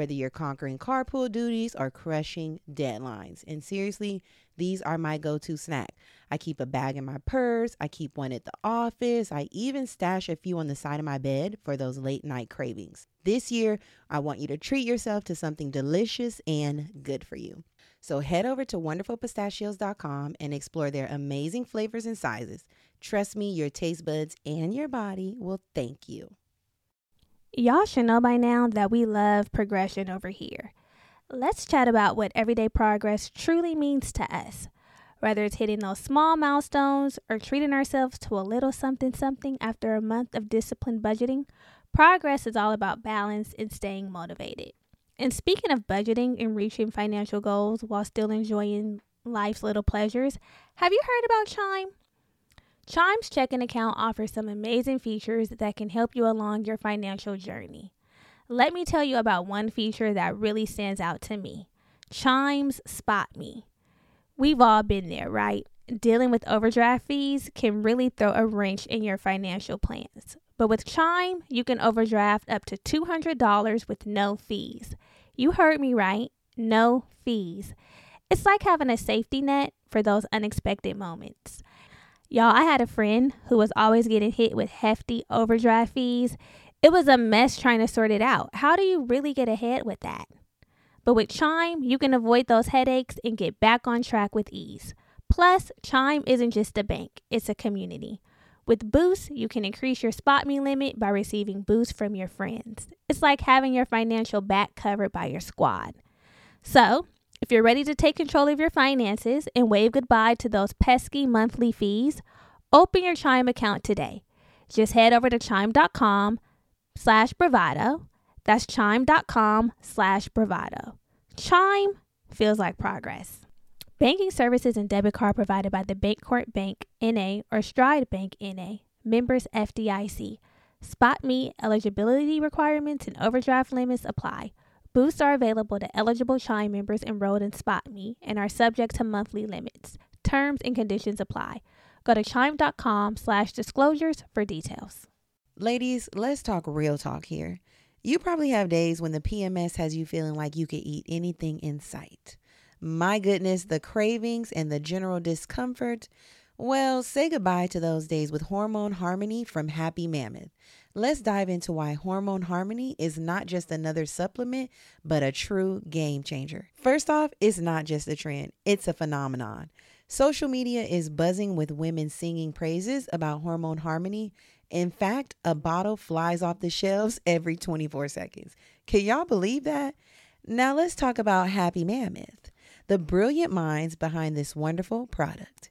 whether you're conquering carpool duties or crushing deadlines. And seriously, these are my go to snack. I keep a bag in my purse, I keep one at the office, I even stash a few on the side of my bed for those late night cravings. This year, I want you to treat yourself to something delicious and good for you. So head over to wonderfulpistachios.com and explore their amazing flavors and sizes. Trust me, your taste buds and your body will thank you. Y'all should know by now that we love progression over here. Let's chat about what everyday progress truly means to us. Whether it's hitting those small milestones or treating ourselves to a little something something after a month of disciplined budgeting, progress is all about balance and staying motivated. And speaking of budgeting and reaching financial goals while still enjoying life's little pleasures, have you heard about Chime? Chime's checking account offers some amazing features that can help you along your financial journey. Let me tell you about one feature that really stands out to me Chime's Spot Me. We've all been there, right? Dealing with overdraft fees can really throw a wrench in your financial plans. But with Chime, you can overdraft up to $200 with no fees. You heard me right, no fees. It's like having a safety net for those unexpected moments. Y'all, I had a friend who was always getting hit with hefty overdraft fees. It was a mess trying to sort it out. How do you really get ahead with that? But with Chime, you can avoid those headaches and get back on track with ease. Plus, Chime isn't just a bank, it's a community. With Boost, you can increase your Spot Me limit by receiving boosts from your friends. It's like having your financial back covered by your squad. So, if you're ready to take control of your finances and wave goodbye to those pesky monthly fees, open your Chime account today. Just head over to chime.com slash bravado. That's chime.com slash bravado. Chime feels like progress. Banking services and debit card provided by the Bancorp Bank NA or Stride Bank NA, members FDIC. Spot Me eligibility requirements and overdraft limits apply. Boosts are available to eligible Chime members enrolled in Spot Me and are subject to monthly limits. Terms and conditions apply. Go to chime.com slash disclosures for details. Ladies, let's talk real talk here. You probably have days when the PMS has you feeling like you could eat anything in sight. My goodness, the cravings and the general discomfort. Well, say goodbye to those days with Hormone Harmony from Happy Mammoth. Let's dive into why Hormone Harmony is not just another supplement, but a true game changer. First off, it's not just a trend, it's a phenomenon. Social media is buzzing with women singing praises about Hormone Harmony. In fact, a bottle flies off the shelves every 24 seconds. Can y'all believe that? Now let's talk about Happy Mammoth, the brilliant minds behind this wonderful product.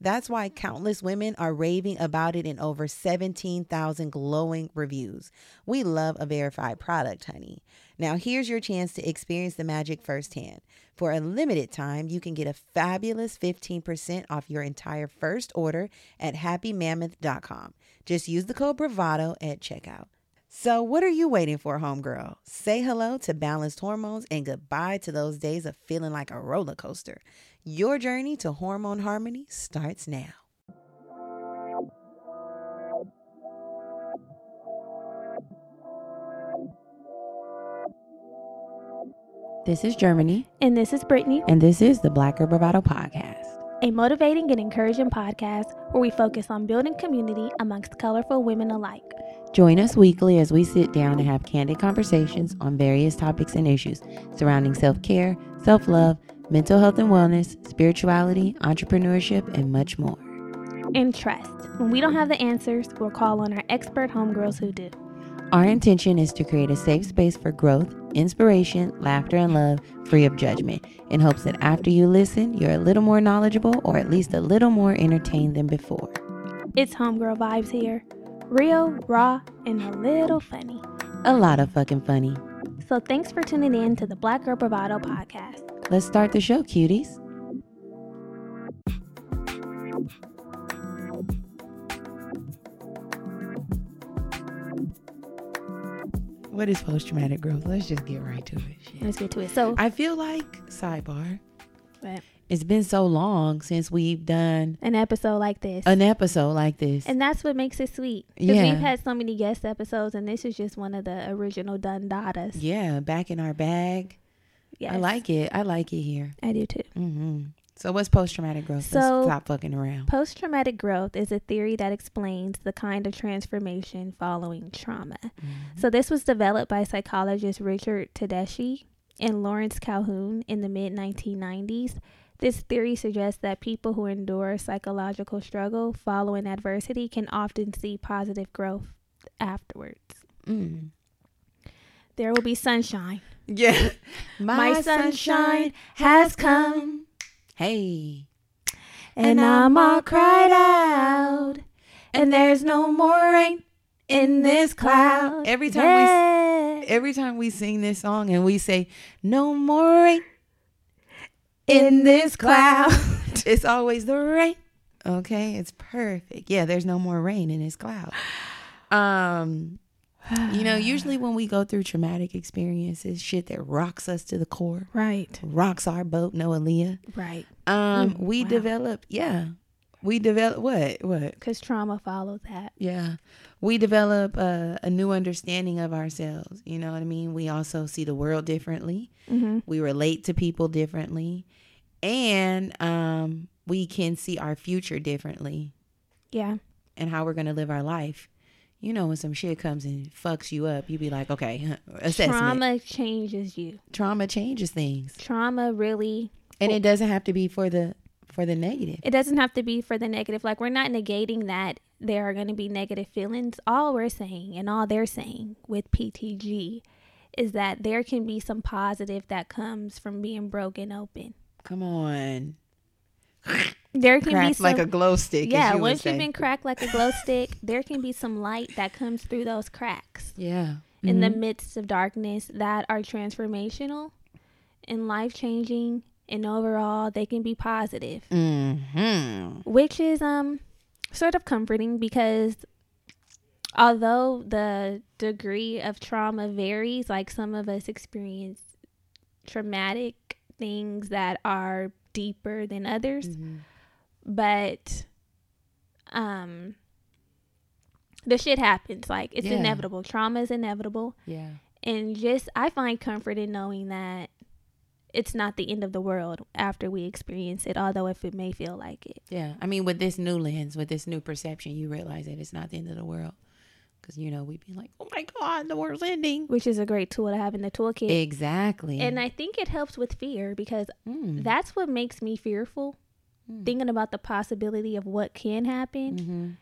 That's why countless women are raving about it in over 17,000 glowing reviews. We love a verified product, honey. Now, here's your chance to experience the magic firsthand. For a limited time, you can get a fabulous 15% off your entire first order at happymammoth.com. Just use the code BRAVADO at checkout. So, what are you waiting for, homegirl? Say hello to balanced hormones and goodbye to those days of feeling like a roller coaster. Your journey to hormone harmony starts now. This is Germany, And this is Brittany, and this is the Black Girl Bravado Podcast. a motivating and encouraging podcast where we focus on building community amongst colorful women alike. Join us weekly as we sit down and have candid conversations on various topics and issues surrounding self care, self love, mental health and wellness, spirituality, entrepreneurship, and much more. And trust, when we don't have the answers, we'll call on our expert homegirls who do. Our intention is to create a safe space for growth, inspiration, laughter, and love, free of judgment, in hopes that after you listen, you're a little more knowledgeable or at least a little more entertained than before. It's homegirl vibes here. Real, raw, and a little funny. A lot of fucking funny. So thanks for tuning in to the Black Girl Bravado podcast. Let's start the show, cuties. What is post traumatic growth? Let's just get right to it. Shit. Let's get to it. So, I feel like, sidebar, Right. It's been so long since we've done an episode like this. an episode like this. and that's what makes it sweet. Because Yeah. we've had so many guest episodes, and this is just one of the original Dundadas. yeah, back in our bag. Yes. I like it. I like it here. I do too. hmm So, what's post traumatic growth? So- Let's stop fucking around. Post traumatic growth is a theory that explains the kind of transformation following trauma. Mhm. So, this was developed by psychologist Richard Tedeschi and Lawrence Calhoun in the mid 1990s. This theory suggests that people who endure psychological struggle following adversity can often see positive growth afterwards. Mm. There will be sunshine. Yeah. My sunshine has come. Hey. And I'm all cried out. And there's no more rain in this cloud. Every time Yeah. we every time we sing this song and we say no more rain in this cloud, it's always the rain. Okay, it's perfect. Yeah, there's no more rain in this cloud. Um you know, usually when we go through traumatic experiences, shit that rocks us to the core, Right. rocks our boat, no Aaliyah. Right. Um, Mm, we wow. develop, yeah, we develop what, what? Because trauma follows that. Yeah, we develop a, a new understanding of ourselves. You know what I mean? We also see the world differently. Mm-hmm. We relate to people differently, and um, we can see our future differently Yeah. and how we're gonna live our life. You know, when some shit comes and fucks you up, you be like, okay, assessment. Trauma changes you. Trauma changes things, Trauma really, and it doesn't have to be for the for the negative. it doesn't have to be for the negative. Like, we're not negating that there are going to be negative feelings. All we're saying and all they're saying with PTG is that there can be some positive that comes from being broken open. Come on, There can be some, like a glow stick. yeah, you once you've been cracked like a glow stick, there can be some light that comes through those cracks yeah, in the Mhm. midst of darkness that are transformational and life changing, and overall they can be positive, Mhm. which is um sort of comforting because although the degree of trauma varies, like some of us experience traumatic things that are deeper than others Mhm. but um the shit happens like it's Yeah. inevitable trauma is inevitable Yeah. and just i find comfort in knowing that it's not the end of the world after we experience it although if it may feel like it Yeah. I mean, with this new lens, with this new perception, you realize that it's not the end of the world. Because, you know, we'd be like, oh my God, the world's ending. which is a great tool to have in the toolkit Exactly. and i think it helps with fear because Mm. that's what makes me fearful Mm. thinking about the possibility of what can happen Mhm.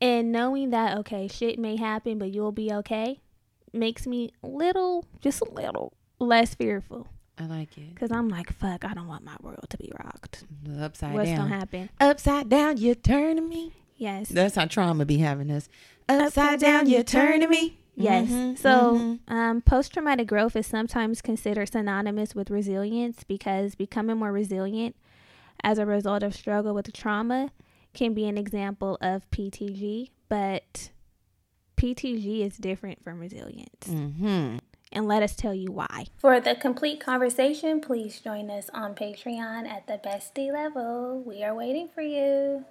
and knowing that okay shit may happen but you'll be okay makes me little just a little less fearful. I like it. Cause I'm like, fuck, I don't want my world to be rocked. Upside What's down. gonna happen? Upside down, you're turning me. Yes. That's how trauma be having us. Upside down, you're turning me. Yes. Mhm, so, mhm. um, post traumatic growth is sometimes considered synonymous with resilience because becoming more resilient as a result of struggle with trauma can be an example of PTG, but PTG is different from resilience. Mhm. And let us tell you why. For the complete conversation, please join us on Patreon at the bestie level. We are waiting for you.